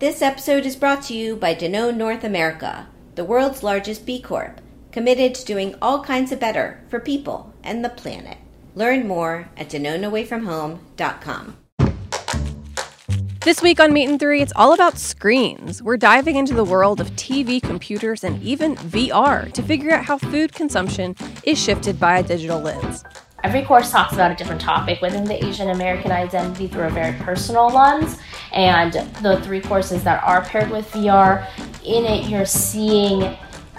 This episode is brought to you by Danone North America, the world's largest B Corp, committed to doing all kinds of better for people and the planet. Learn more at DanoneAwayFromHome.com. This week on Meat and Three, it's all about screens. We're diving into the world of TV, computers, and even VR to figure out how food consumption is shifted by a digital lens. Every course talks about a different topic within the Asian American identity through a very personal lens. And the three courses that are paired with VR, in it, you're seeing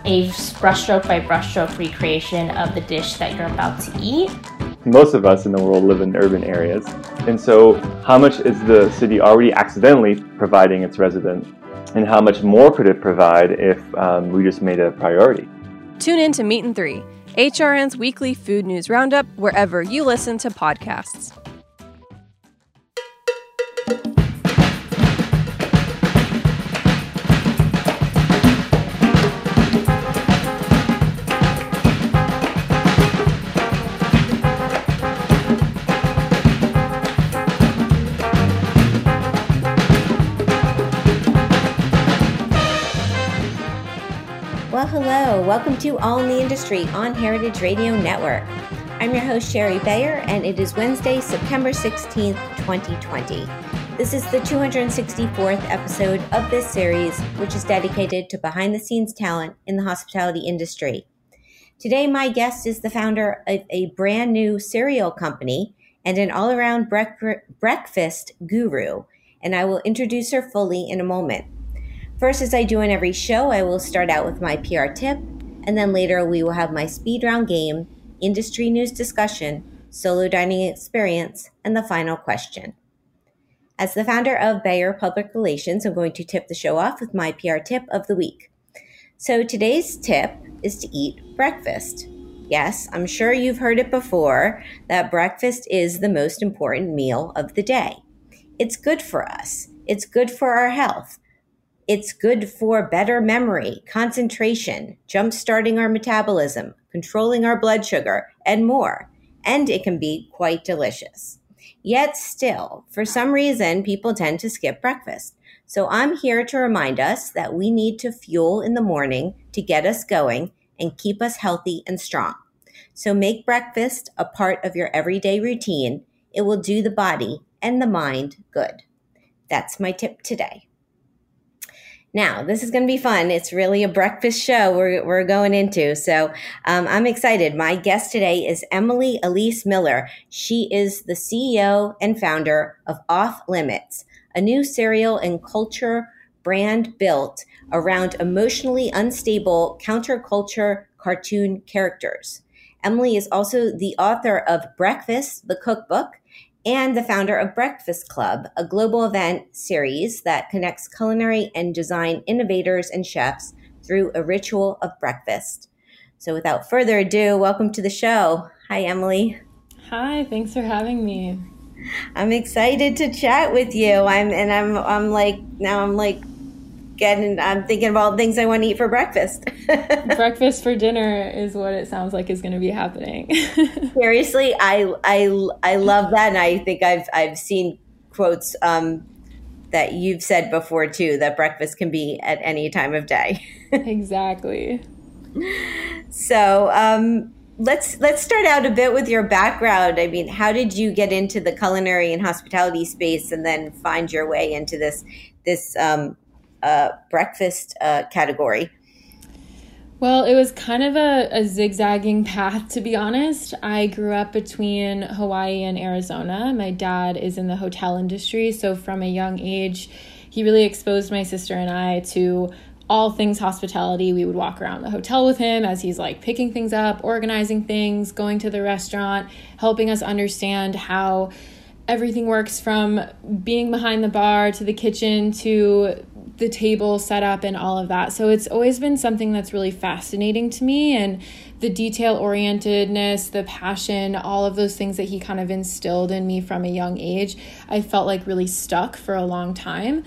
a brushstroke by brushstroke recreation of the dish that you're about to eat. Most of us in the world live in urban areas. And so, how much is the city already accidentally providing its residents? And how much more could it provide if um, we just made it a priority? Tune in to Meat and Three, HRN's weekly food news roundup, wherever you listen to podcasts. Hello. Welcome to All in the Industry on Heritage Radio Network. I'm your host, Shari Bayer, and it is Wednesday, September 16th, 2020. This is the 264th episode of this series, which is dedicated to behind the scenes talent in the hospitality industry. Today, my guest is the founder of a brand new cereal company and an all around breakfast guru, and I will introduce her fully in a moment. First, as I do in every show, I will start out with my PR tip, and then later we will have my speed round game, industry news discussion, solo dining experience, and the final question. As the founder of Bayer Public Relations, I'm going to tip the show off with my PR tip of the week. So today's tip is to eat breakfast. Yes, I'm sure you've heard it before that breakfast is the most important meal of the day. It's good for us. It's good for our health. It's good for better memory, concentration, jump starting our metabolism, controlling our blood sugar, and more. And it can be quite delicious. Yet still, for some reason, people tend to skip breakfast. So I'm here to remind us that we need to fuel in the morning to get us going and keep us healthy and strong. So make breakfast a part of your everyday routine. It will do the body and the mind good. That's my tip today. Now, this is going to be fun. It's really a breakfast show we're, we're going into. So um, I'm excited. My guest today is Emily Elise Miller. She is the CEO and founder of Off Limits, a new cereal and culture brand built around emotionally unstable counterculture cartoon characters. Emily is also the author of Breakfast, the cookbook, and the founder of Breakfast Club, a global event series that connects culinary and design innovators and chefs through a ritual of breakfast. So, without further ado, welcome to the show. Hi, Emily. Hi, thanks for having me. I'm excited to chat with you. I'm and I'm I'm like now I'm like getting I'm thinking of all the things I want to eat for breakfast. breakfast for dinner is what it sounds like is going to be happening. Seriously, I I I love that and I think I've I've seen quotes um, that you've said before too that breakfast can be at any time of day. exactly. So, um, let's let's start out a bit with your background. I mean, how did you get into the culinary and hospitality space, and then find your way into this this um, uh, breakfast uh, category? Well, it was kind of a, a, zigzagging path, to be honest. I grew up between Hawaii and Arizona. My dad is in the hotel industry, so from a young age, he really exposed my sister and I to all things hospitality. We would walk around the hotel with him as he's like picking things up, organizing things, going to the restaurant, helping us understand how everything works from being behind the bar to the kitchen to the table set up and all of that. So it's always been something that's really fascinating to me and the detail orientedness, the passion, all of those things that he kind of instilled in me from a young age, I felt like really stuck for a long time.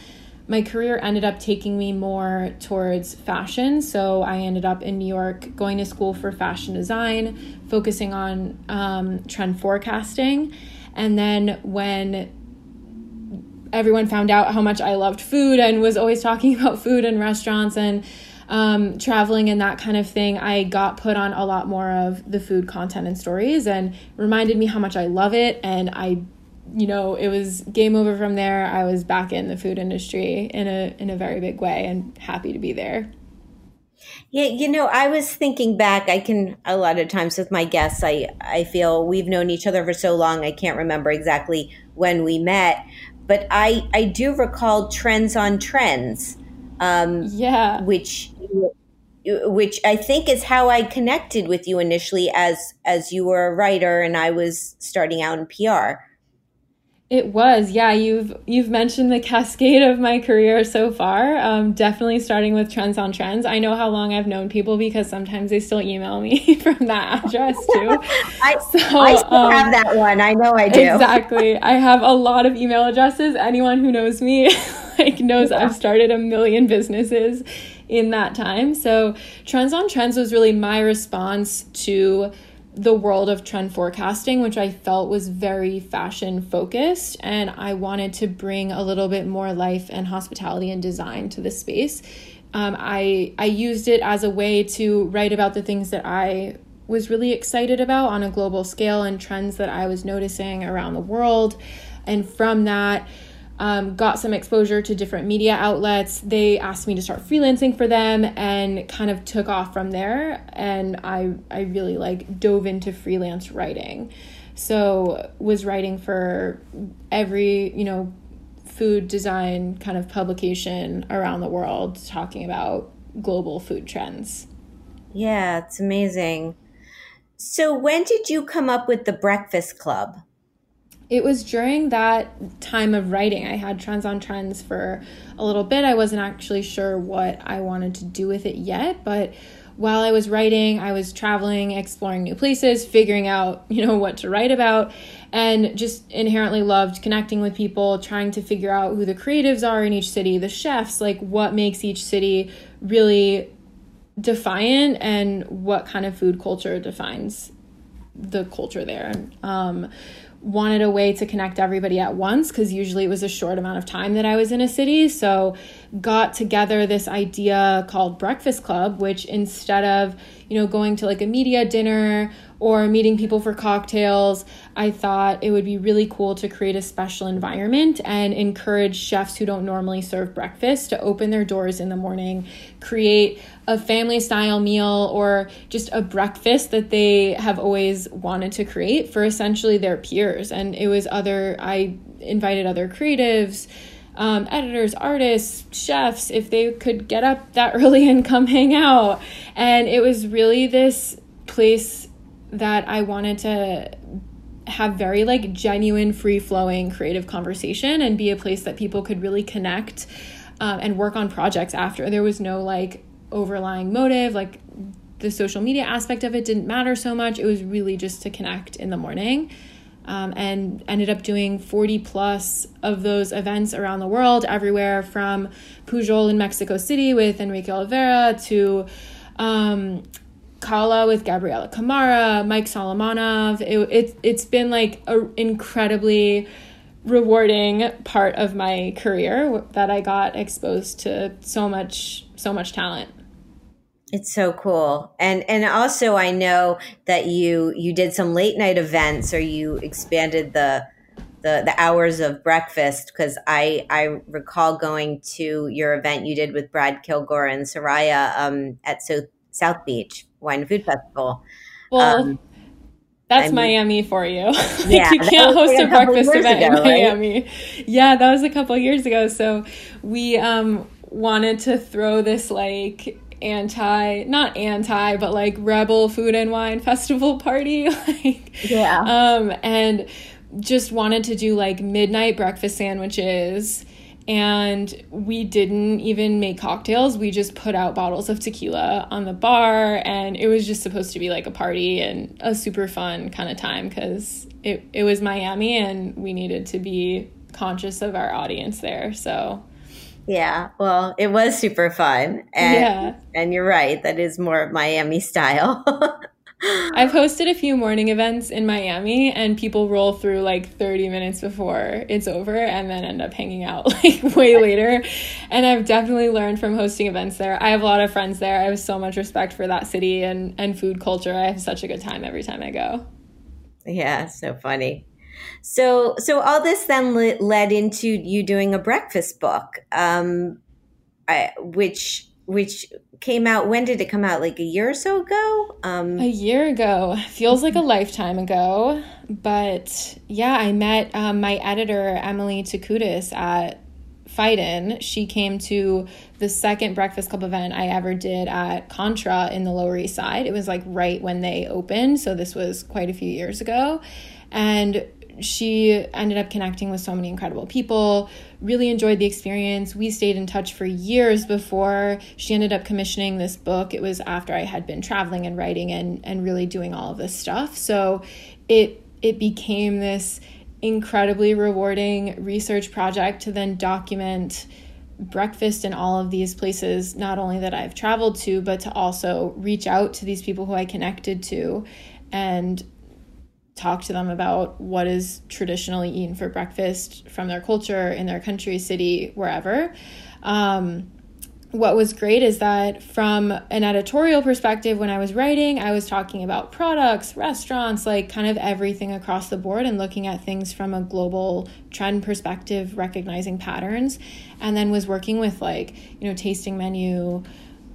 My career ended up taking me more towards fashion. So I ended up in New York going to school for fashion design, focusing on um, trend forecasting. And then when everyone found out how much I loved food and was always talking about food and restaurants and um, traveling and that kind of thing, I got put on a lot more of the food content and stories and reminded me how much I love it. And I, you know, it was game over from there. I was back in the food industry in a in a very big way and happy to be there. Yeah, you know, I was thinking back. I can a lot of times with my guests, I I feel we've known each other for so long. I can't remember exactly when we met, but I I do recall trends on trends. Um, yeah, which which I think is how I connected with you initially as as you were a writer and I was starting out in PR. It was, yeah. You've you've mentioned the cascade of my career so far. Um, definitely starting with Trends on Trends. I know how long I've known people because sometimes they still email me from that address too. I, so, I still um, have that one. I know I do. Exactly. I have a lot of email addresses. Anyone who knows me like knows yeah. I've started a million businesses in that time. So Trends on Trends was really my response to the world of trend forecasting, which I felt was very fashion focused. And I wanted to bring a little bit more life and hospitality and design to the space. Um, I, I used it as a way to write about the things that I was really excited about on a global scale and trends that I was noticing around the world. And from that, um, got some exposure to different media outlets. They asked me to start freelancing for them and kind of took off from there. And I, I really like dove into freelance writing. So was writing for every, you know, food design kind of publication around the world talking about global food trends. Yeah, it's amazing. So when did you come up with the Breakfast Club? It was during that time of writing. I had Trends on Trends for a little bit. I wasn't actually sure what I wanted to do with it yet, but while I was writing, I was traveling, exploring new places, figuring out, you know, what to write about, and just inherently loved connecting with people, trying to figure out who the creatives are in each city, the chefs, like what makes each city really defiant and what kind of food culture defines the culture there. Um, wanted a way to connect everybody at once because usually it was a short amount of time that I was in a city. So, got together this idea called Breakfast Club, which instead of, you know, going to like a media dinner or meeting people for cocktails, I thought it would be really cool to create a special environment and encourage chefs who don't normally serve breakfast to open their doors in the morning, create a family style meal or just a breakfast that they have always wanted to create for essentially their peers. And it was other, I invited other creatives. Um, editors, artists, chefs, if they could get up that early and come hang out. And it was really this place that I wanted to have very like genuine, free flowing creative conversation and be a place that people could really connect um, and work on projects after. There was no like overlying motive, like the social media aspect of it didn't matter so much. It was really just to connect in the morning. Um, and ended up doing 40 plus of those events around the world, everywhere from Pujol in Mexico City with Enrique Olvera to um, Cala with Gabriela Camara, Mike Solomonov. It, it, it's been like an incredibly rewarding part of my career that I got exposed to so much so much talent. It's so cool. And and also I know that you you did some late night events or you expanded the the, the hours of breakfast because I I recall going to your event you did with Brad Kilgore and Soraya um, at so, South Beach Wine and Food Festival. Well, um, that's I Miami for you. Yeah, you can't host a, a breakfast event ago, in Miami. Right? Yeah, that was a couple years ago. So we um, wanted to throw this like anti not anti but like rebel food and wine festival party like yeah um and just wanted to do like midnight breakfast sandwiches and we didn't even make cocktails. We just put out bottles of tequila on the bar, and it was just supposed to be like a party and a super fun kind of time because it, it was Miami and we needed to be conscious of our audience there. So, yeah, well, it was super fun. And, yeah. And you're right, that is more Miami style. I've hosted a few morning events in Miami and people roll through like 30 minutes before it's over and then end up hanging out like way later. And I've definitely learned from hosting events there. I have a lot of friends there. I have so much respect for that city and, and food culture. I have such a good time every time I go. Yeah, so funny. So, so all this then led into you doing a breakfast book, um, I, which which came out. When did it come out? Like a year or so ago? Um, a year ago feels like a lifetime ago, but yeah, I met um, my editor Emily Takoudes at Phaidon. She came to the second Breakfast Club event I ever did at Contra in the Lower East Side. It was like right when they opened, so this was quite a few years ago. And she ended up connecting with so many incredible people, really enjoyed the experience. We stayed in touch for years before she ended up commissioning this book. It was after I had been traveling and writing and, and really doing all of this stuff. So it it became this incredibly rewarding research project to then document breakfast in all of these places, not only that I've traveled to, but to also reach out to these people who I connected to and talk to them about what is traditionally eaten for breakfast from their culture in their country, city, wherever. Um, what was great is that from an editorial perspective, when I was writing, I was talking about products, restaurants, like kind of everything across the board and looking at things from a global trend perspective, recognizing patterns, and then was working with like, you know, tasting menu,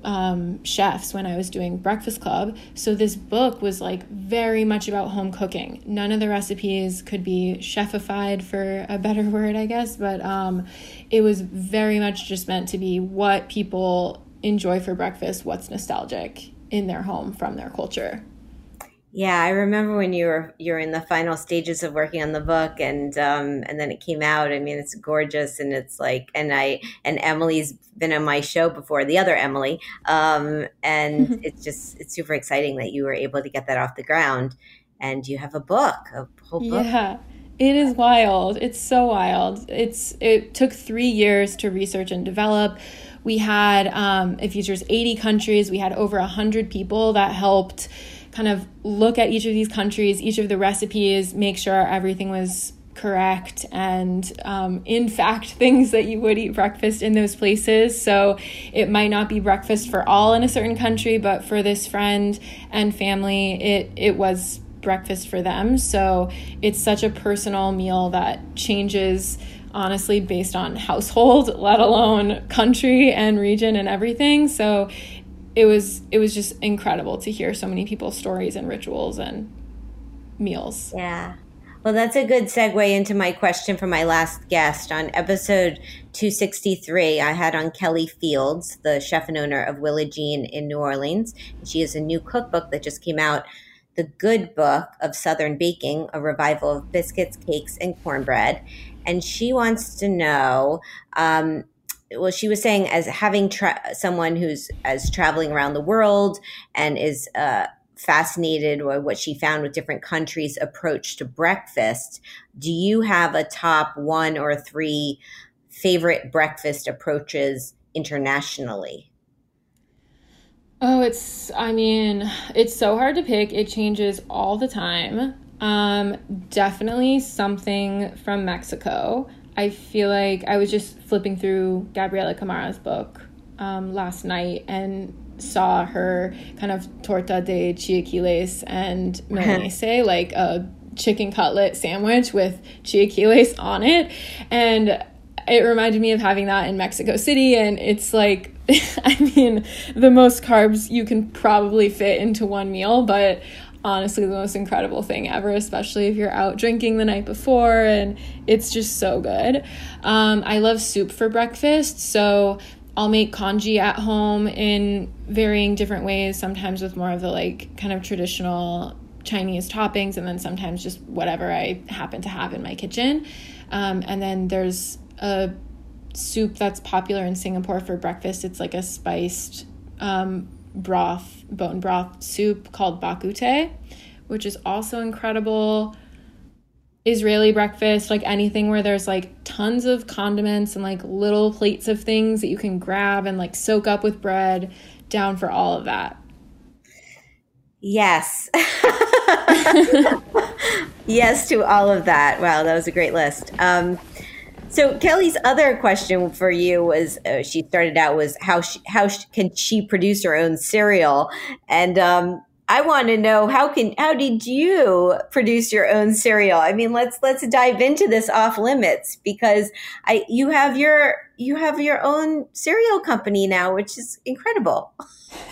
um, chefs when I was doing Breakfast Club. So this book was like very much about home cooking. None of the recipes could be chefified, for a better word, I guess, but um, it was very much just meant to be what people enjoy for breakfast, what's nostalgic in their home from their culture. Yeah, I remember when you were you're in the final stages of working on the book, and um, and then it came out. I mean, it's gorgeous, and it's like, and I and Emily's been on my show before, the other Emily, um, and it's just it's super exciting that you were able to get that off the ground, and you have a book, a whole book. Yeah, it is wild. It's so wild. It's it took three years to research and develop. We had um, it features eighty countries. We had over hundred people that helped kind of look at each of these countries, each of the recipes, make sure everything was correct and um, in fact things that you would eat breakfast in those places. So it might not be breakfast for all in a certain country but for this friend and family it it was breakfast for them. So it's such a personal meal that changes honestly based on household let alone country and region and everything. So it was it was just incredible to hear so many people's stories and rituals and meals. Yeah. Well, that's a good segue into my question for my last guest. On episode 263, I had on Kelly Fields, the chef and owner of Willa Jean in New Orleans. She has a new cookbook that just came out, The Good Book of Southern Baking, a revival of biscuits, cakes, and cornbread. And she wants to know um, well she was saying as having tra- someone who's as traveling around the world and is uh, fascinated by what she found with different countries approach to breakfast do you have a top one or three favorite breakfast approaches internationally? Oh it's i mean it's so hard to pick. It changes all the time. Um, definitely something from mexico I feel like I was just flipping through Gabriela Camara's book um, last night and saw her kind of torta de chilaquiles and milanese, like a chicken cutlet sandwich with chilaquiles on it. And it reminded me of having that in Mexico City. And it's like, I mean, the most carbs you can probably fit into one meal, but honestly the most incredible thing ever, especially if you're out drinking the night before, and it's just so good. Um, I love soup for breakfast, so I'll make congee at home in varying different ways, sometimes with more of the like kind of traditional Chinese toppings, and then sometimes just whatever I happen to have in my kitchen. Um, and then there's a soup that's popular in Singapore for breakfast. It's like a spiced um, broth, bone broth soup called bak kut teh, which is also incredible. Israeli breakfast, like anything where there's like tons of condiments and like little plates of things that you can grab and like soak up with bread, down for all of that. Yes. yes to all of that. Wow, that was a great list. Um, so Kelly's other question for you was uh, she started out was how she, how she, can she produce her own cereal and um, I want to know how can how did you produce your own cereal? I mean, let's let's dive into this off limits because I you have your you have your own cereal company now, which is incredible.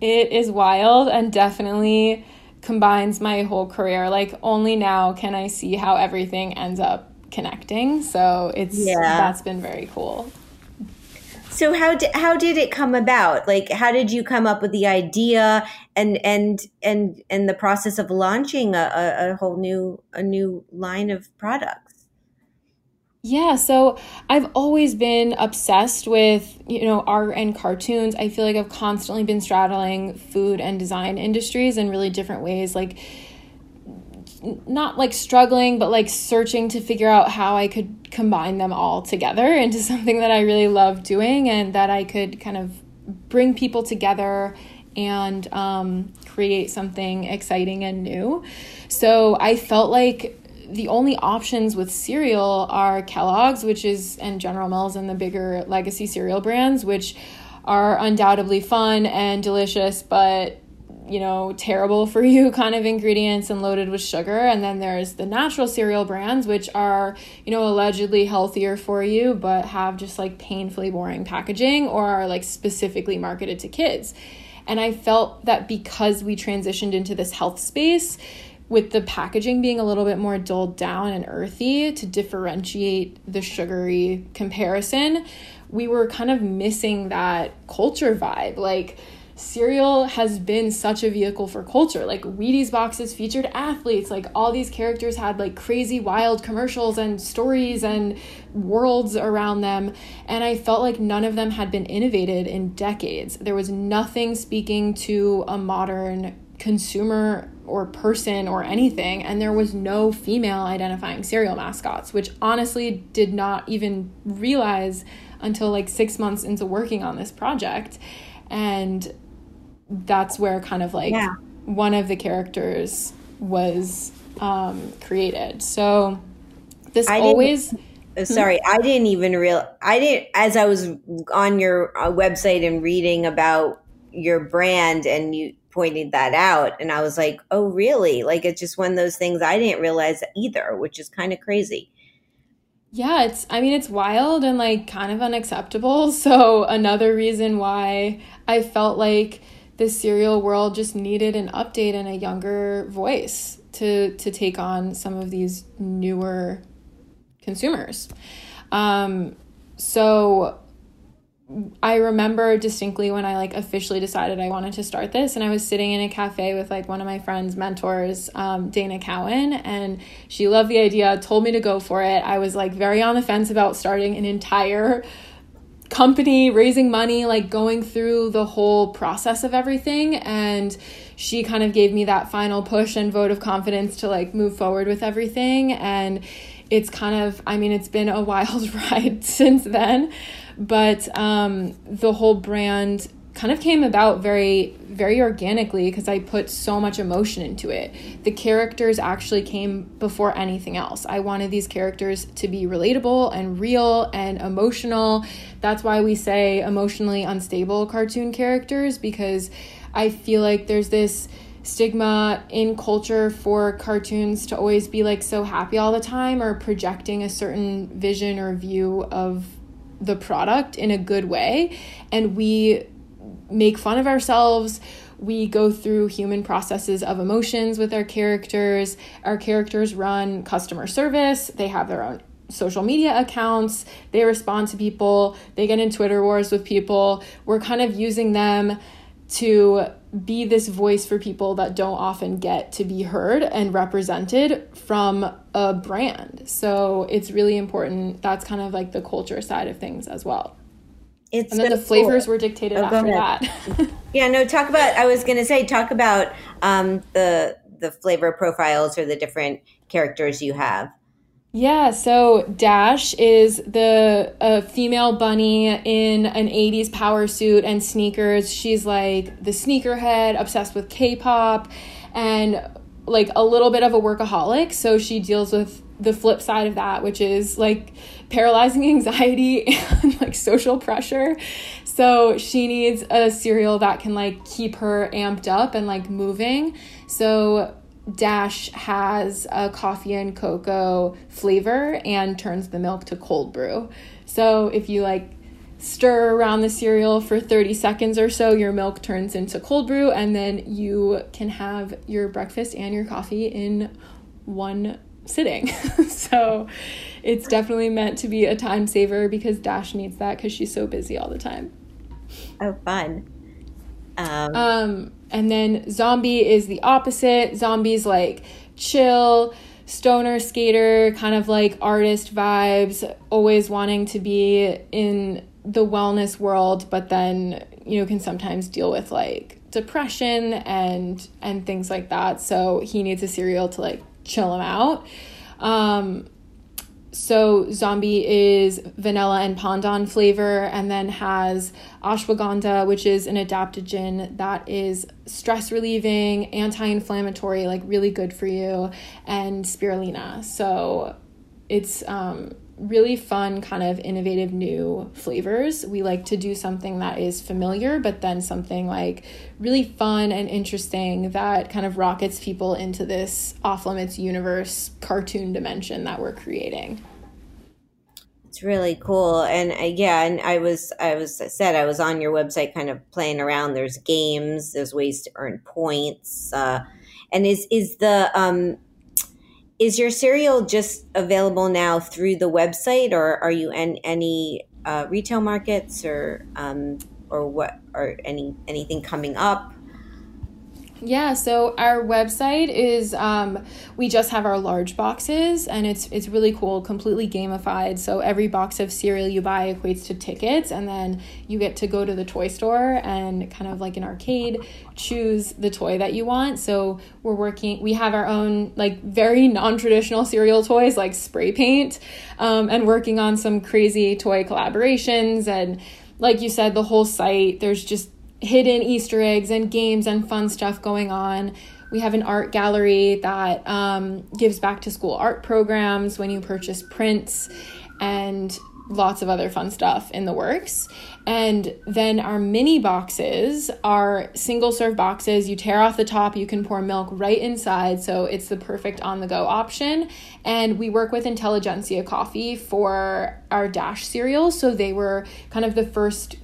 it is wild and definitely combines my whole career. Like only now can I see how everything ends up connecting. So it's yeah. that's been very cool. So how did how did it come about? Like how did you come up with the idea and and and and the process of launching a, a, a whole new a new line of products? Yeah, so I've always been obsessed with, you know, art and cartoons. I feel like I've constantly been straddling food and design industries in really different ways. Like not like struggling, but like searching to figure out how I could combine them all together into something that I really love doing and that I could kind of bring people together and um, create something exciting and new. So I felt like the only options with cereal are Kellogg's, which is, and General Mills and the bigger legacy cereal brands, which are undoubtedly fun and delicious, but you know, terrible for you kind of ingredients and loaded with sugar. And then there's the natural cereal brands, which are, you know, allegedly healthier for you, but have just like painfully boring packaging or are like specifically marketed to kids. And I felt that because we transitioned into this health space, with the packaging being a little bit more dulled down and earthy to differentiate the sugary comparison, we were kind of missing that culture vibe. Like, cereal has been such a vehicle for culture. Like Wheaties boxes featured athletes, like all these characters had like crazy wild commercials and stories and worlds around them. And I felt like none of them had been innovated in decades. There was nothing speaking to a modern consumer or person or anything and there was no female identifying cereal mascots which honestly did not even realize until like 6 months into working on this project and that's where kind of like yeah. one of the characters was um, created. So this I always. Uh, sorry, I didn't even real. I didn't as I was on your uh, website and reading about your brand, and you pointed that out, and I was like, "Oh, really?" Like it's just one of those things I didn't realize either, which is kind of crazy. Yeah, it's I mean it's wild and like kind of unacceptable. So another reason why I felt like the cereal world just needed an update and a younger voice to to take on some of these newer consumers. Um, so I remember distinctly when I like officially decided I wanted to start this, and I was sitting in a cafe with like one of my friends' mentors, um, Dana Cowan, and she loved the idea, told me to go for it. I was like very on the fence about starting an entire company, raising money, like going through the whole process of everything. And she kind of gave me that final push and vote of confidence to like move forward with everything. And it's kind of, I mean, it's been a wild ride since then. But um, the whole brand kind of came about very very organically because I put so much emotion into it. The characters actually came before anything else. I wanted these characters to be relatable and real and emotional. That's why we say emotionally unstable cartoon characters because I feel like there's this stigma in culture for cartoons to always be like so happy all the time or projecting a certain vision or view of the product in a good way and we make fun of ourselves. We go through human processes of emotions with our characters. Our characters run customer service, they have their own social media accounts, they respond to people, they get in Twitter wars with people. We're kind of using them to be this voice for people that don't often get to be heard and represented from a brand. So it's really important. That's kind of like the culture side of things as well. It's and then the flavors cool. were dictated oh, after that. yeah, no, talk about. I was going to say, talk about um, the the flavor profiles or the different characters you have. Yeah, so Dash is the a female bunny in an 80s power suit and sneakers. She's like the sneakerhead, obsessed with K-pop and like a little bit of a workaholic, so she deals with the flip side of that, which is like paralyzing anxiety and like social pressure. So she needs a cereal that can like keep her amped up and like moving. So Dash has a coffee and cocoa flavor and turns the milk to cold brew. So if you like stir around the cereal for 30 seconds or so, your milk turns into cold brew, and then you can have your breakfast and your coffee in one sitting. so it's definitely meant to be a time saver because Dash needs that because she's so busy all the time. Oh, fun. Um, um, and then Zombie is the opposite. Zombie's like chill, stoner skater, kind of like artist vibes, always wanting to be in the wellness world, but then, you know, can sometimes deal with like depression and and things like that. So he needs a cereal to like chill him out. Um, so zombie is vanilla and pandan flavor and then has ashwagandha which is an adaptogen that is stress relieving anti-inflammatory like really good for you and spirulina so it's um, really fun kind of innovative new flavors. We like to do something that is familiar but then something like really fun and interesting that kind of rockets people into this off limits universe cartoon dimension that we're creating. It's really cool. And uh, yeah and i was i was I said i was on your website kind of playing around. There's games there's ways to earn points uh, and is is the um is your cereal just available now through the website or are you in any uh, retail markets or um, or what or any anything coming up yeah, so our website is um, we just have our large boxes and it's it's really cool, completely gamified. So every box of cereal you buy equates to tickets and then you get to go to the toy store and kind of like an arcade choose the toy that you want. So we're working we have our own like very non-traditional cereal toys like spray paint um, and working on some crazy toy collaborations and like you said the whole site there's just hidden Easter eggs and games and fun stuff going on. We have an art gallery that um, gives back to school art programs when you purchase prints and lots of other fun stuff in the works. And then our mini boxes are single serve boxes. You tear off the top, you can pour milk right inside. So it's the perfect on the go option. And we work with Intelligentsia Coffee for our Dash cereals. So they were kind of the first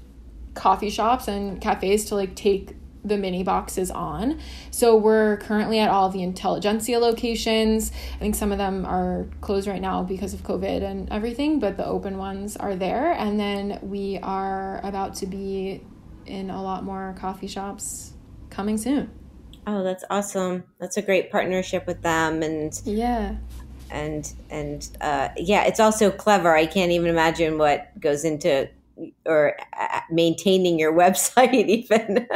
coffee shops and cafes to like take the mini boxes on. So we're currently at all the Intelligentsia locations. I think some of them are closed right now because of COVID and everything, but the open ones are there. And then we are about to be in a lot more coffee shops coming soon. Oh, that's awesome. That's a great partnership with them and Yeah. And and uh yeah, it's also clever. I can't even imagine what goes into or uh, maintaining your website even.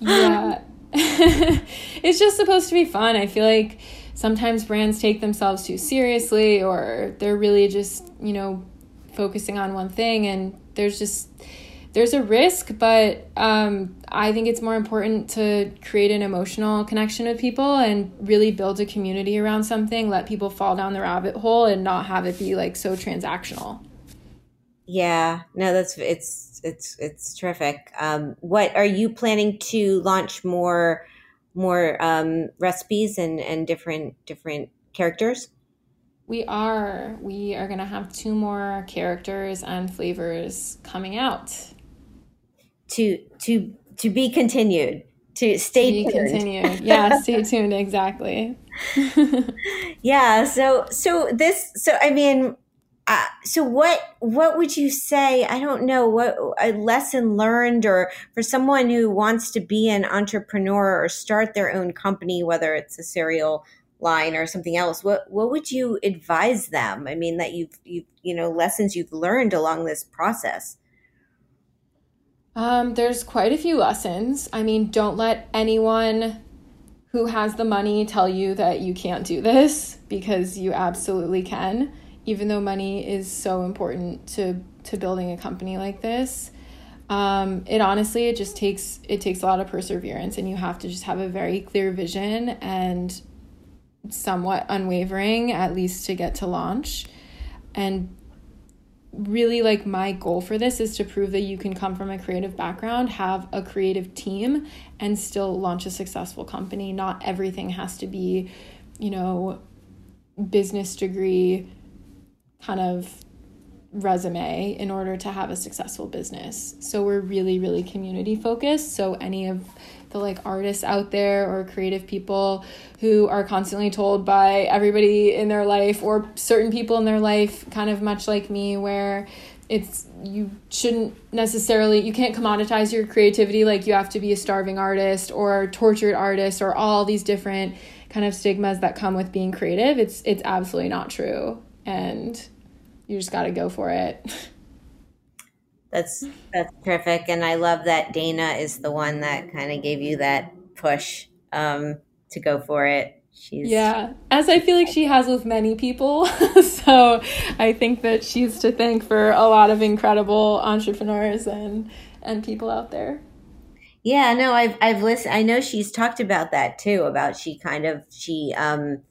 Yeah. It's just supposed to be fun. I feel like sometimes brands take themselves too seriously or they're really just you know focusing on one thing and there's just there's a risk but um, i think it's more important to create an emotional connection with people and really build a community around something let people fall down the rabbit hole and not have it be like so transactional yeah, no, that's it's it's it's terrific. Um, what are you planning to launch more more um, recipes and and different different characters? We are. We are going to have two more characters and flavors coming out. To to to be continued. To stay to tuned. Continued. Yeah, stay tuned. Exactly. yeah. So so this so I mean uh, so what what would you say i don't know what a lesson learned or for someone who wants to be an entrepreneur or start their own company whether it's a cereal line or something else what what would you advise them? I mean that you've you you know lessons you've learned along this process. Um, there's quite a few lessons. I mean don't let anyone who has the money tell you that you can't do this because you absolutely can, even though money is so important to to building a company like this. Um, it honestly it just takes it takes a lot of perseverance and you have to just have a very clear vision and somewhat unwavering at least to get to launch and really like my goal for this is to prove that you can come from a creative background, have a creative team, and still launch a successful company. Not everything has to be, you know, business degree kind of resume in order to have a successful business. So we're really, really community focused. So any of the like artists out there or creative people who are constantly told by everybody in their life or certain people in their life kind of much like me where it's you shouldn't necessarily you can't commoditize your creativity like you have to be a starving artist or tortured artist or all these different kind of stigmas that come with being creative it's it's absolutely not true and you just got to go for it That's that's terrific, and I love that Dana is the one that kind of gave you that push um, to go for it. She's yeah, as I feel like she has with many people. so I think that she's to thank for a lot of incredible entrepreneurs and and people out there. Yeah, no, I've I've listened. I know she's talked about that too. About she kind of she um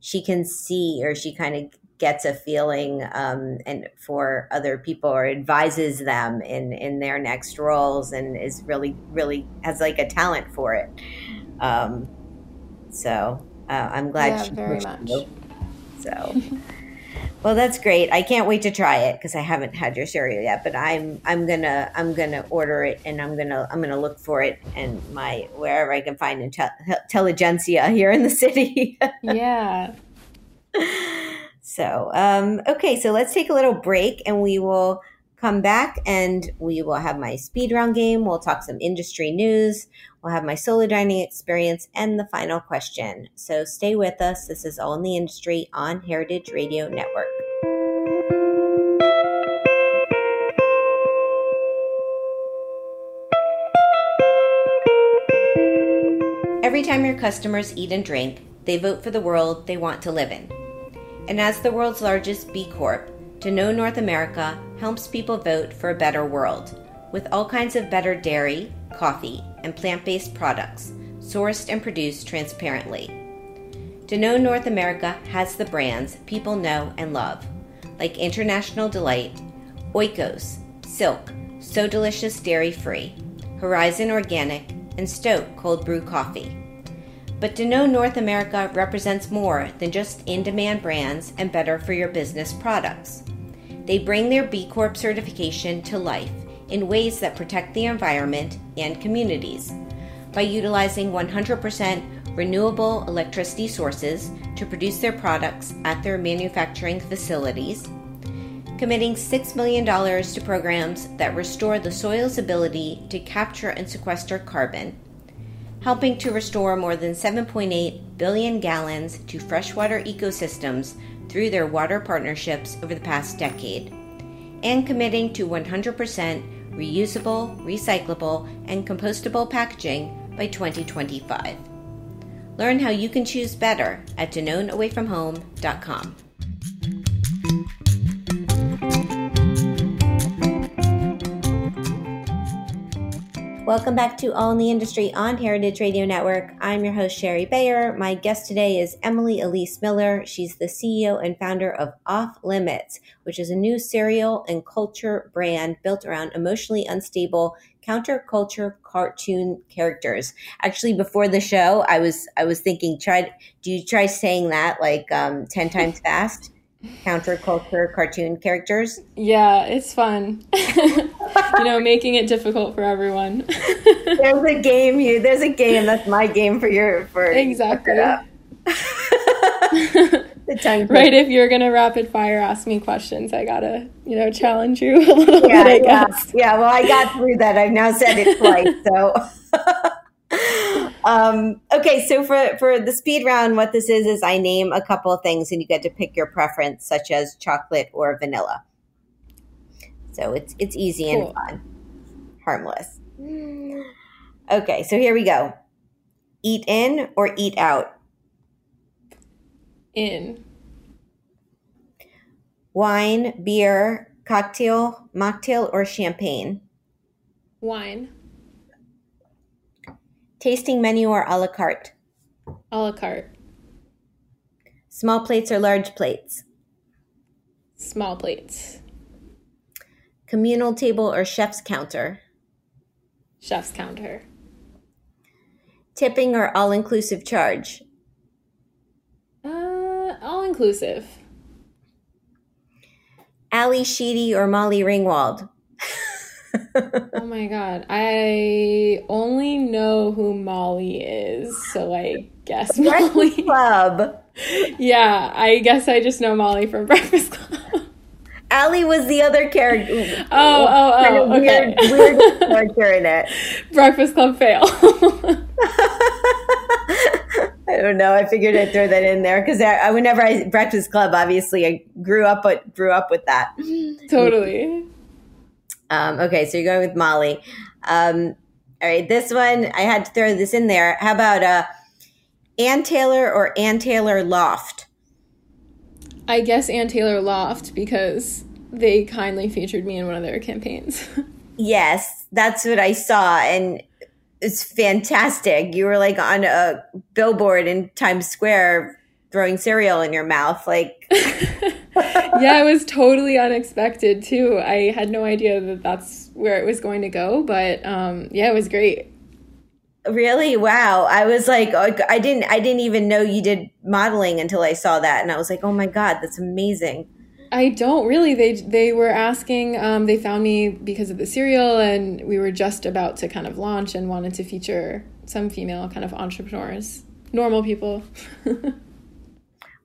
she can see or she kind of gets a feeling um, and for other people or advises them in in their next roles and is really really has like a talent for it. Um, so uh, i'm glad yeah, she very much. you. so well that's great. I can't wait to try it because i haven't had your cereal yet but i'm i'm gonna i'm gonna order it and i'm gonna i'm gonna look for it and my wherever i can find intelligentsia here in the city. Yeah so, um, okay, so let's take a little break and we will come back and we will have my speed round game. We'll talk some industry news. We'll have my solo dining experience and the final question. So stay with us. This is All in the Industry on Heritage Radio Network. Every time your customers eat and drink, they vote for the world they want to live in. And as the world's largest B Corp, Danone North America helps people vote for a better world with all kinds of better dairy, coffee, and plant based products sourced and produced transparently. Danone North America has the brands people know and love, like International Delight, Oikos, Silk, So Delicious Dairy Free, Horizon Organic, and Stok Cold Brew Coffee. But Danone North America represents more than just in demand brands and better for your business products. They bring their B Corp certification to life in ways that protect the environment and communities by utilizing 100% renewable electricity sources to produce their products at their manufacturing facilities, committing $6 million to programs that restore the soil's ability to capture and sequester carbon helping to restore more than 7.8 billion gallons to freshwater ecosystems through their water partnerships over the past decade, and committing to 100% reusable, recyclable, and compostable packaging by 2025. Learn how you can choose better at DanoneAwayFromHome.com. Welcome back to All in the Industry on Heritage Radio Network. I'm your host, Shari Bayer. My guest today is Emily Elise Miller. She's the CEO and founder of Off Limits, which is a new cereal and culture brand built around emotionally unstable counterculture cartoon characters. Actually, before the show, I was I was thinking, try do you try saying that like um, ten times fast? Counterculture cartoon characters. Yeah, it's fun. you know, making it difficult for everyone. there's a game you there's a game that's my game for your for Exactly. right, if you're gonna rapid fire ask me questions, I gotta, you know, challenge you a little yeah, bit, I guess. Yeah. yeah, well I got through that. I've now said it twice, so um, okay, so for for the speed round, what this is is I name a couple of things, and you get to pick your preference, such as chocolate or vanilla. So it's it's easy cool. and fun, harmless. Okay, so here we go. Eat in or eat out? In. Wine, beer, cocktail, mocktail, or champagne? Wine. Tasting menu or a la carte? A la carte. Small plates or large plates? Small plates. Communal table or chef's counter? Chef's counter. Tipping or all inclusive charge? Uh, all inclusive. Ally Sheedy or Molly Ringwald? Oh my god. I only know who Molly is, so I guess Molly. Club. Yeah, I guess I just know Molly from Breakfast Club. Ally was the other character. Oh, oh, oh, kind of okay. Weird, weird character in it. Breakfast Club fail. I don't know. I figured I'd throw that in there because I, I, whenever I Breakfast Club, obviously I grew up, but grew up with that. Totally. Um, okay, so you're going with Molly. Um, all right, this one I had to throw this in there. How about uh, Ann Taylor or Ann Taylor Loft? I guess Ann Taylor Loft because they kindly featured me in one of their campaigns. yes, that's what I saw, and it's fantastic. You were like on a billboard in Times Square throwing cereal in your mouth, like. yeah, it was totally unexpected too. I had no idea that that's where it was going to go, but um, yeah, it was great. Really? Wow. I was like, I didn't, I didn't even know you did modeling until I saw that, and I was like, oh my god, that's amazing. I don't really. They they were asking. Um, they found me because of the cereal, and we were just about to kind of launch and wanted to feature some female kind of entrepreneurs, normal people.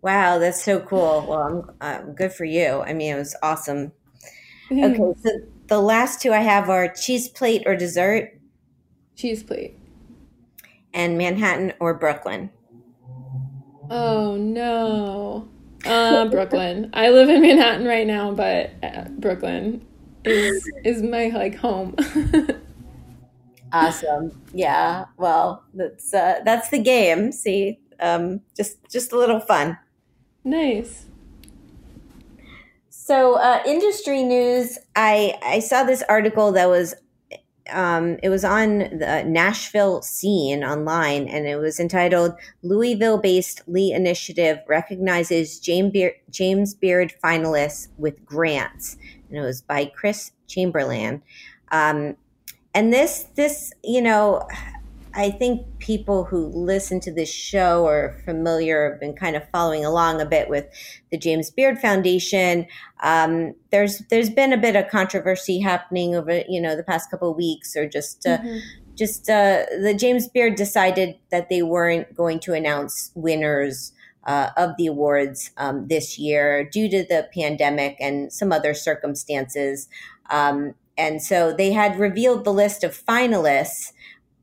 wow, that's so cool. Well, I'm um, good for you. I mean, it was awesome. Okay, so the last two I have are cheese plate or dessert. Cheese plate and Manhattan or Brooklyn? Oh no. Uh, Brooklyn. I live in Manhattan right now, but uh, Brooklyn is is my like home. awesome. Yeah. Well, that's uh, that's the game. See, um, just just a little fun. Nice. So, uh, industry news. I I saw this article that was um, it was on the Nashville scene online, and it was entitled "Louisville-based Lee Initiative recognizes James Beard, James Beard finalists with grants," and it was by Chris Chamberlain. Um, and this, this, you know, I think people who listen to this show are familiar, have been kind of following along a bit with the James Beard Foundation. Um, there's there's been a bit of controversy happening over you know the past couple of weeks, or just uh, mm-hmm. just uh, the James Beard decided that they weren't going to announce winners. Uh, of the awards um, this year due to the pandemic and some other circumstances. Um, and so they had revealed the list of finalists,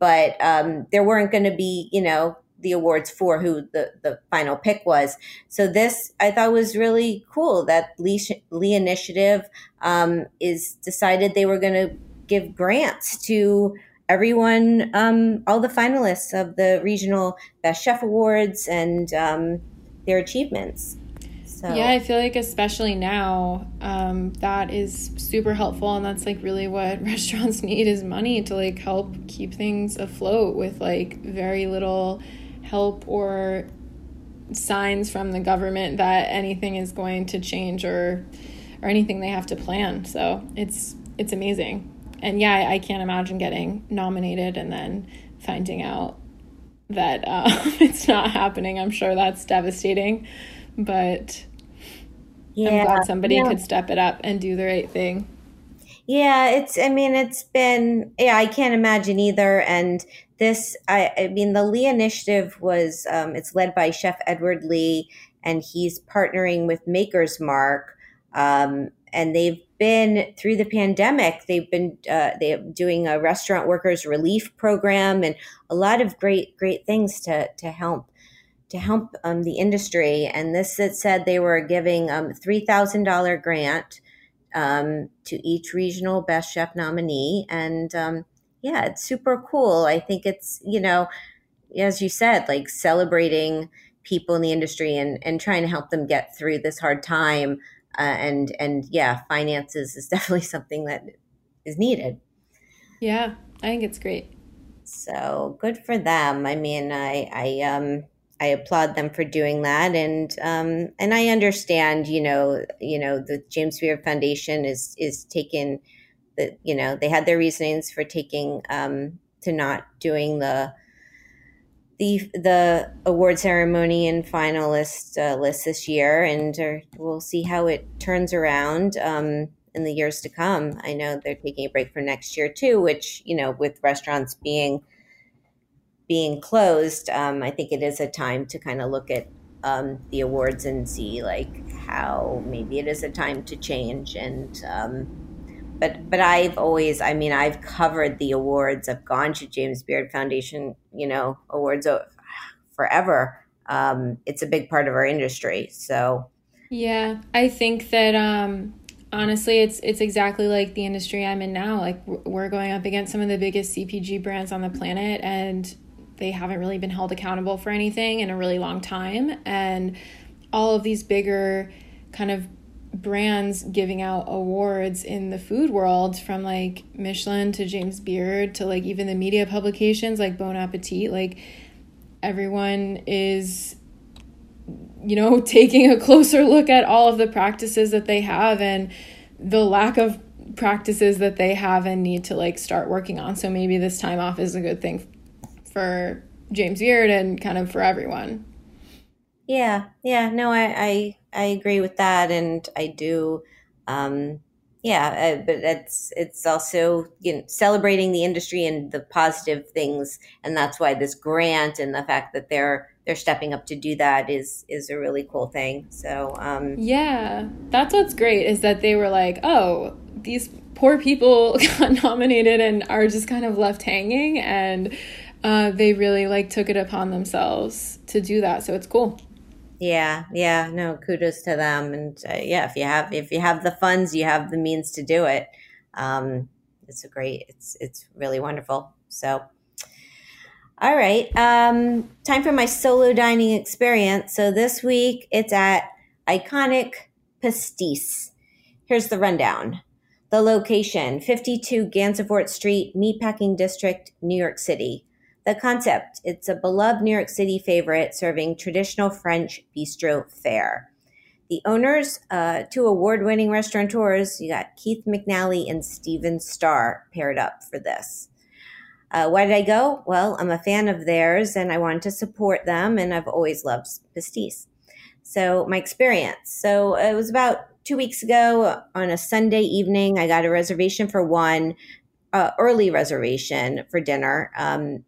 but um, there weren't going to be, you know, the awards for who the, the final pick was. So this I thought was really cool that Lee, Lee Initiative um, is decided they were going to give grants to everyone, um, all the finalists of the regional Best Chef Awards and um, their achievements. So. Yeah, I feel like especially now, um, that is super helpful, and that's like really what restaurants need is money to like help keep things afloat with like very little help or signs from the government that anything is going to change or or anything they have to plan. So it's it's amazing, and yeah, I, can't imagine getting nominated and then finding out that uh, it's not happening. I'm sure that's devastating, but yeah, I'm glad somebody yeah. could step it up and do the right thing. Yeah, it's, I mean, it's been, yeah, I can't imagine either. And this, I, I mean, the Lee Initiative was, um, it's led by Chef Edward Lee, and he's partnering with Maker's Mark. Um, and they've been through the pandemic they've been uh, they're doing a restaurant workers relief program and a lot of great great things to to help to help um, the industry. And this it said they were giving um, $3,000 grant um, to each regional best chef nominee. And um, yeah, it's super cool. I think it's, you know, as you said, like celebrating people in the industry and and trying to help them get through this hard time. Uh, and and yeah, finances is definitely something that is needed. Yeah, I think it's great. So good for them. I mean, I I um I applaud them for doing that, and um and I understand, you know, you know, the James Beard Foundation is is taking the you know they had their reasonings for taking um to not doing the the the award ceremony and finalist uh, list this year, and uh, we'll see how it turns around um, in the years to come. I know they're taking a break for next year too, which you know, with restaurants being being closed, um, I think it is a time to kind of look at um, the awards and see like how maybe it is a time to change and. Um, but but I've always, I mean, I've covered the awards. I've gone to James Beard Foundation, you know, awards forever. Um, it's a big part of our industry. So, yeah, I think that um, honestly, it's it's exactly like the industry I'm in now. Like we're going up against some of the biggest CPG brands on the planet, and they haven't really been held accountable for anything in a really long time. And all of these bigger kind of brands giving out awards in the food world from like Michelin to James Beard to like even the media publications like Bon Appetit like everyone is you know taking a closer look at all of the practices that they have and the lack of practices that they have and need to like start working on so maybe this time off is a good thing for James Beard and kind of for everyone yeah yeah no I I I agree with that, and I do. Um, yeah, uh, but it's it's also you know celebrating the industry and the positive things, and that's why this grant and the fact that they're they're stepping up to do that is is a really cool thing. So um, yeah, that's what's great is that they were like, oh, these poor people got nominated and are just kind of left hanging, and uh, they really like took it upon themselves to do that. So it's cool. Yeah, yeah, no, kudos to them, and uh, yeah, if you have if you have the funds, you have the means to do it. Um, it's a great, it's it's really wonderful. So, all right, um, time for my solo dining experience. So this week it's at iconic Pastis. Here's the rundown. The location: 52 Gansevoort Street, Meatpacking District, New York City. The concept it's a beloved New York City favorite serving traditional French bistro fare. The owners, uh, two award winning restaurateurs, you got Keith McNally and Steven Starr paired up for this. Uh, why did I go? Well, I'm a fan of theirs and I wanted to support them, and I've always loved pastis. So, my experience. So, it was about two weeks ago on a Sunday evening. I got a reservation for one, uh, early reservation for dinner. Um,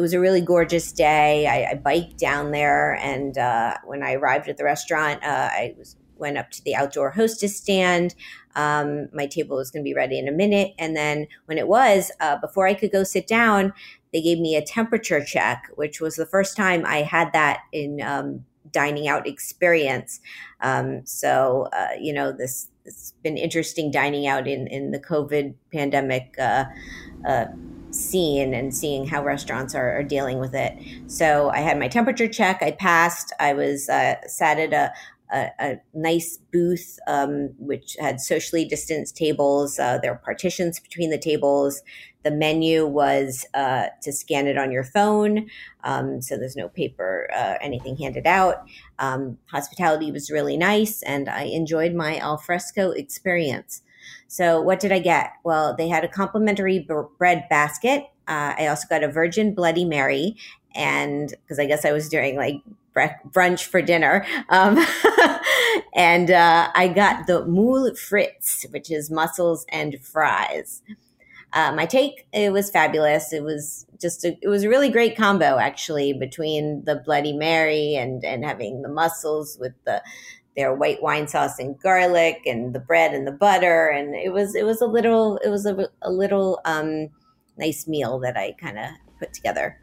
it was a really gorgeous day. I, I biked down there, and uh, when I arrived at the restaurant, uh, I was went up to the outdoor hostess stand. Um, my table was going to be ready in a minute, and then when it was, uh, before I could go sit down, they gave me a temperature check, which was the first time I had that in um, dining out experience. Um, so uh, you know this. It's been interesting dining out in in the COVID pandemic uh, uh, scene and seeing how restaurants are, are, dealing with it. So I had my temperature check. I passed. I was uh, sat at a, a, a nice booth, um, which had socially distanced tables. Uh, there were partitions between the tables. The menu was uh, to scan it on your phone, um, so there's no paper, uh, anything handed out. Um, hospitality was really nice, and I enjoyed my alfresco experience. So, what did I get? Well, they had a complimentary bread basket. Uh, I also got a Virgin Bloody Mary, and because I guess I was doing like brunch for dinner. Um, and uh, I got the moule frites, which is mussels and fries. Uh, my take, it was fabulous. It was just a, it was a really great combo actually between the Bloody Mary and and having the mussels with the their white wine sauce and garlic and the bread and the butter. And it was it was a little it was a, a little um, nice meal that I kind of put together.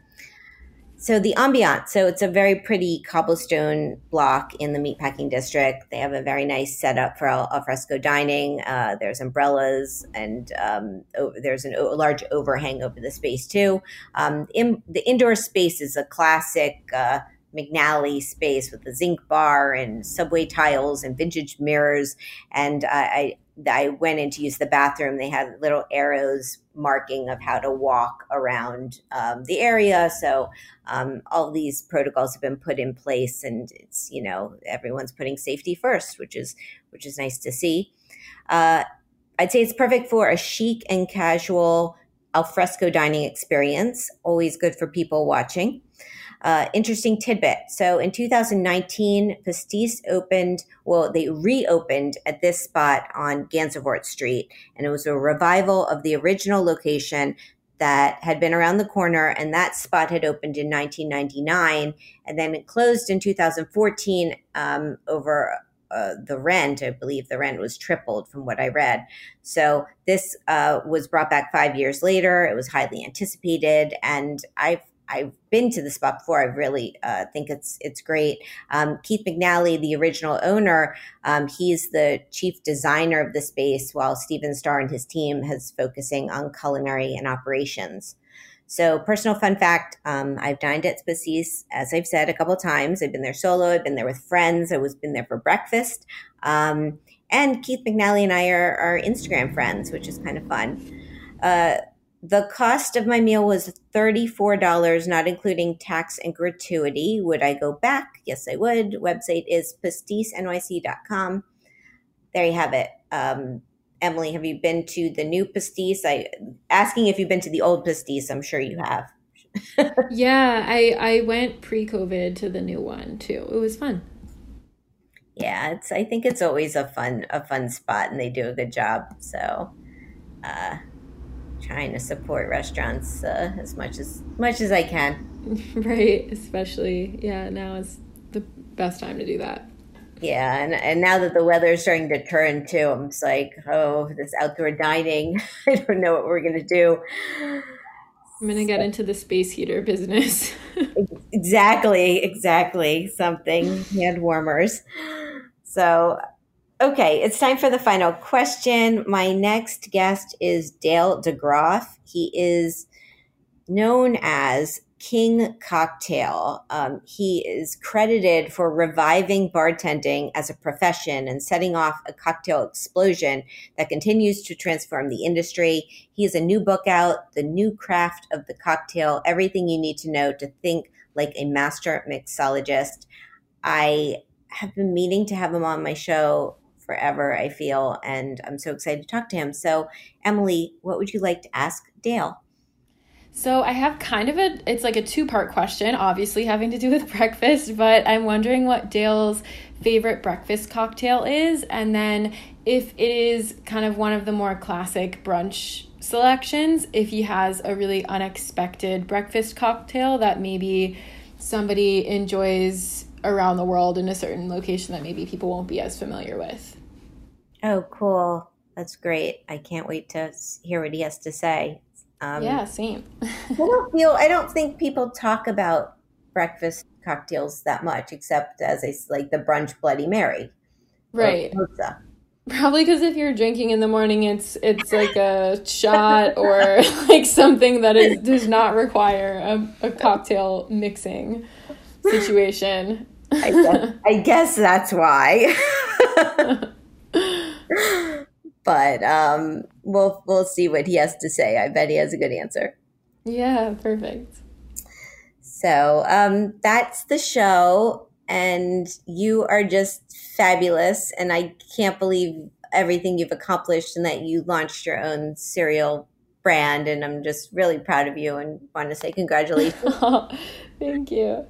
so the ambiance so it's a very pretty cobblestone block in the meatpacking district. They have a very nice setup for al fresco dining. Uh, there's umbrellas and um, there's an, a large overhang over the space too. Um, in, the indoor space is a classic uh, McNally space with the zinc bar and subway tiles and vintage mirrors. And I, I went in to use the bathroom. They had little arrows marking of how to walk around um, the area. So um, all these protocols have been put in place, and it's you know everyone's putting safety first, which is which is nice to see. Uh, I'd say it's perfect for a chic and casual alfresco dining experience. Always good for people watching. Uh, interesting tidbit. So in 2019, Pastis opened, well, they reopened at this spot on Gansevoort Street, and it was a revival of the original location that had been around the corner, and that spot had opened in 1999, and then it closed in 2014 um, over uh, the rent. I believe the rent was tripled from what I read. So this uh, was brought back five years later. It was highly anticipated, and I've I've been to the spot before. I really uh, think it's it's great. Um, Keith McNally, the original owner, um, he's the chief designer of the space, while Steven Starr and his team has focusing on culinary and operations. So, personal fun fact: um, I've dined at Pastis, as I've said a couple times. I've been there solo. I've been there with friends. I was been there for breakfast. Um, and Keith McNally and I are, are Instagram friends, which is kind of fun. Uh, the cost of my meal was $34, not including tax and gratuity. Would I go back? Yes, I would. Website is pastisnyc.com. There you have it. Um, Emily, have you been to the new pastis? I asking if you've been to the old pastis. I'm sure you have. yeah, I I went pre-COVID to the new one too. It was fun. Yeah, it's. I think it's always a fun a fun spot, and they do a good job. So, uh, trying to support restaurants uh, as much as much as I can. Right, especially yeah, now is the best time to do that. Yeah, and, and now that the weather is starting to turn too, I'm just like, oh, this outdoor dining. I don't know what we're gonna do. I'm gonna get into the space heater business. exactly, exactly. Something hand warmers. So Okay, it's time for the final question. My next guest is Dale DeGroff. He is known as King Cocktail. Um, he is credited for reviving bartending as a profession and setting off a cocktail explosion that continues to transform the industry. He has a new book out, The New Craft of the Cocktail Everything You Need to Know to Think Like a Master Mixologist. I have been meaning to have him on my show forever, I feel. And I'm so excited to talk to him. So, Emily, what would you like to ask Dale? So I have kind of a it's like a two-part question, obviously having to do with breakfast, but I'm wondering what Dale's favorite breakfast cocktail is and then if it is kind of one of the more classic brunch selections, if he has a really unexpected breakfast cocktail that maybe somebody enjoys around the world in a certain location that maybe people won't be as familiar with. Oh, cool. That's great. I can't wait to hear what he has to say. Um, yeah, same. I don't feel, I don't think people talk about breakfast cocktails that much, except as a, like the brunch Bloody Mary. Right. Probably because if you're drinking in the morning, it's it's like a shot or like something that is does not require a, a cocktail mixing situation. I guess, I guess that's why. but um, we'll we'll see what he has to say. I bet he has a good answer. Yeah, perfect. So um, that's the show, and you are just fabulous, and I can't believe everything you've accomplished and that you launched your own cereal brand and I'm just really proud of you and want to say congratulations. thank you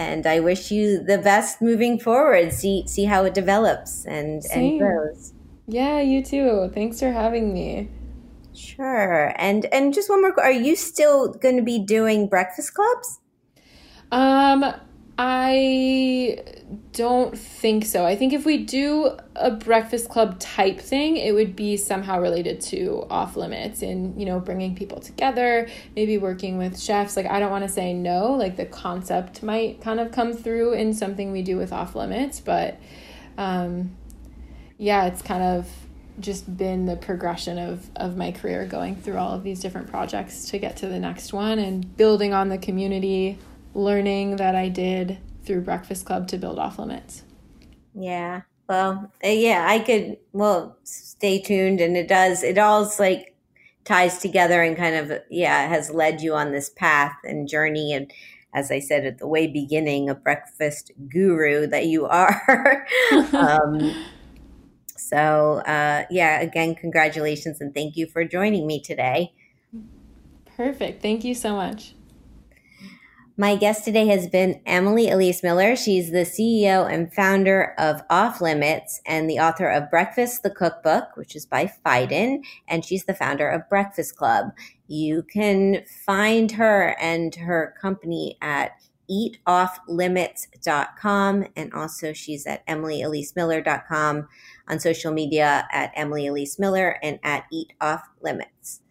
and I wish you the best moving forward. See see how it develops and Same. and grows. Yeah, you too. Thanks for having me. Sure. And and just one more are you still going to be doing breakfast clubs? Um I don't think so. I think if we do a breakfast club type thing, it would be somehow related to off limits and, you know, bringing people together, maybe working with chefs. Like, I don't want to say no, like, the concept might kind of come through in something we do with off limits, but um, yeah, it's kind of just been the progression of, of my career going through all of these different projects to get to the next one and building on the community learning that I did through Breakfast Club to build off limits. Yeah. Well, uh, yeah, I could, well, stay tuned. And it does, it all's like ties together and kind of, yeah, has led you on this path and journey. And as I said at the way beginning, a breakfast guru that you are. um, so, uh, yeah, again, congratulations and thank you for joining me today. Perfect. Thank you so much. My guest today has been Emily Elise Miller. She's the CEO and founder of Off Limits and the author of Breakfast, the Cookbook, which is by Phaidon, and she's the founder of Breakfast Club. You can find her and her company at eatofflimits.com and also she's at emilyelisemiller.com on social media at Emily Elise Miller and at Eat Off Limits.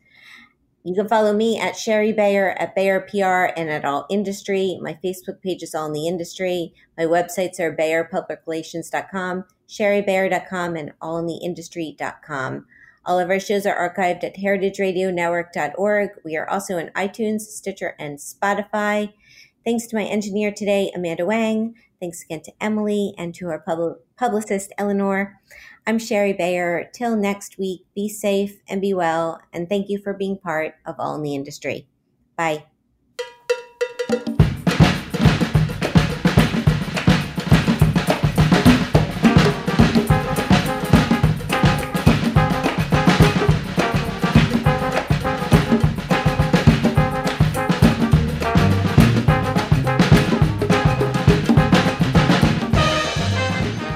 You can follow me at Shari Bayer, at Bayer PR, and at All Industry. My Facebook page is All in the Industry. My websites are BayerPublicRelations.com, ShariBayer.com, and AllInTheIndustry.com. All of our shows are archived at heritageradionetwork.org. We are also on iTunes, Stitcher, and Spotify. Thanks to my engineer today, Amanda Wang. Thanks again to Emily and to our pub- publicist, Eleanor. I'm Shari Bayer. Till next week, be safe and be well. And thank you for being part of All in the Industry. Bye.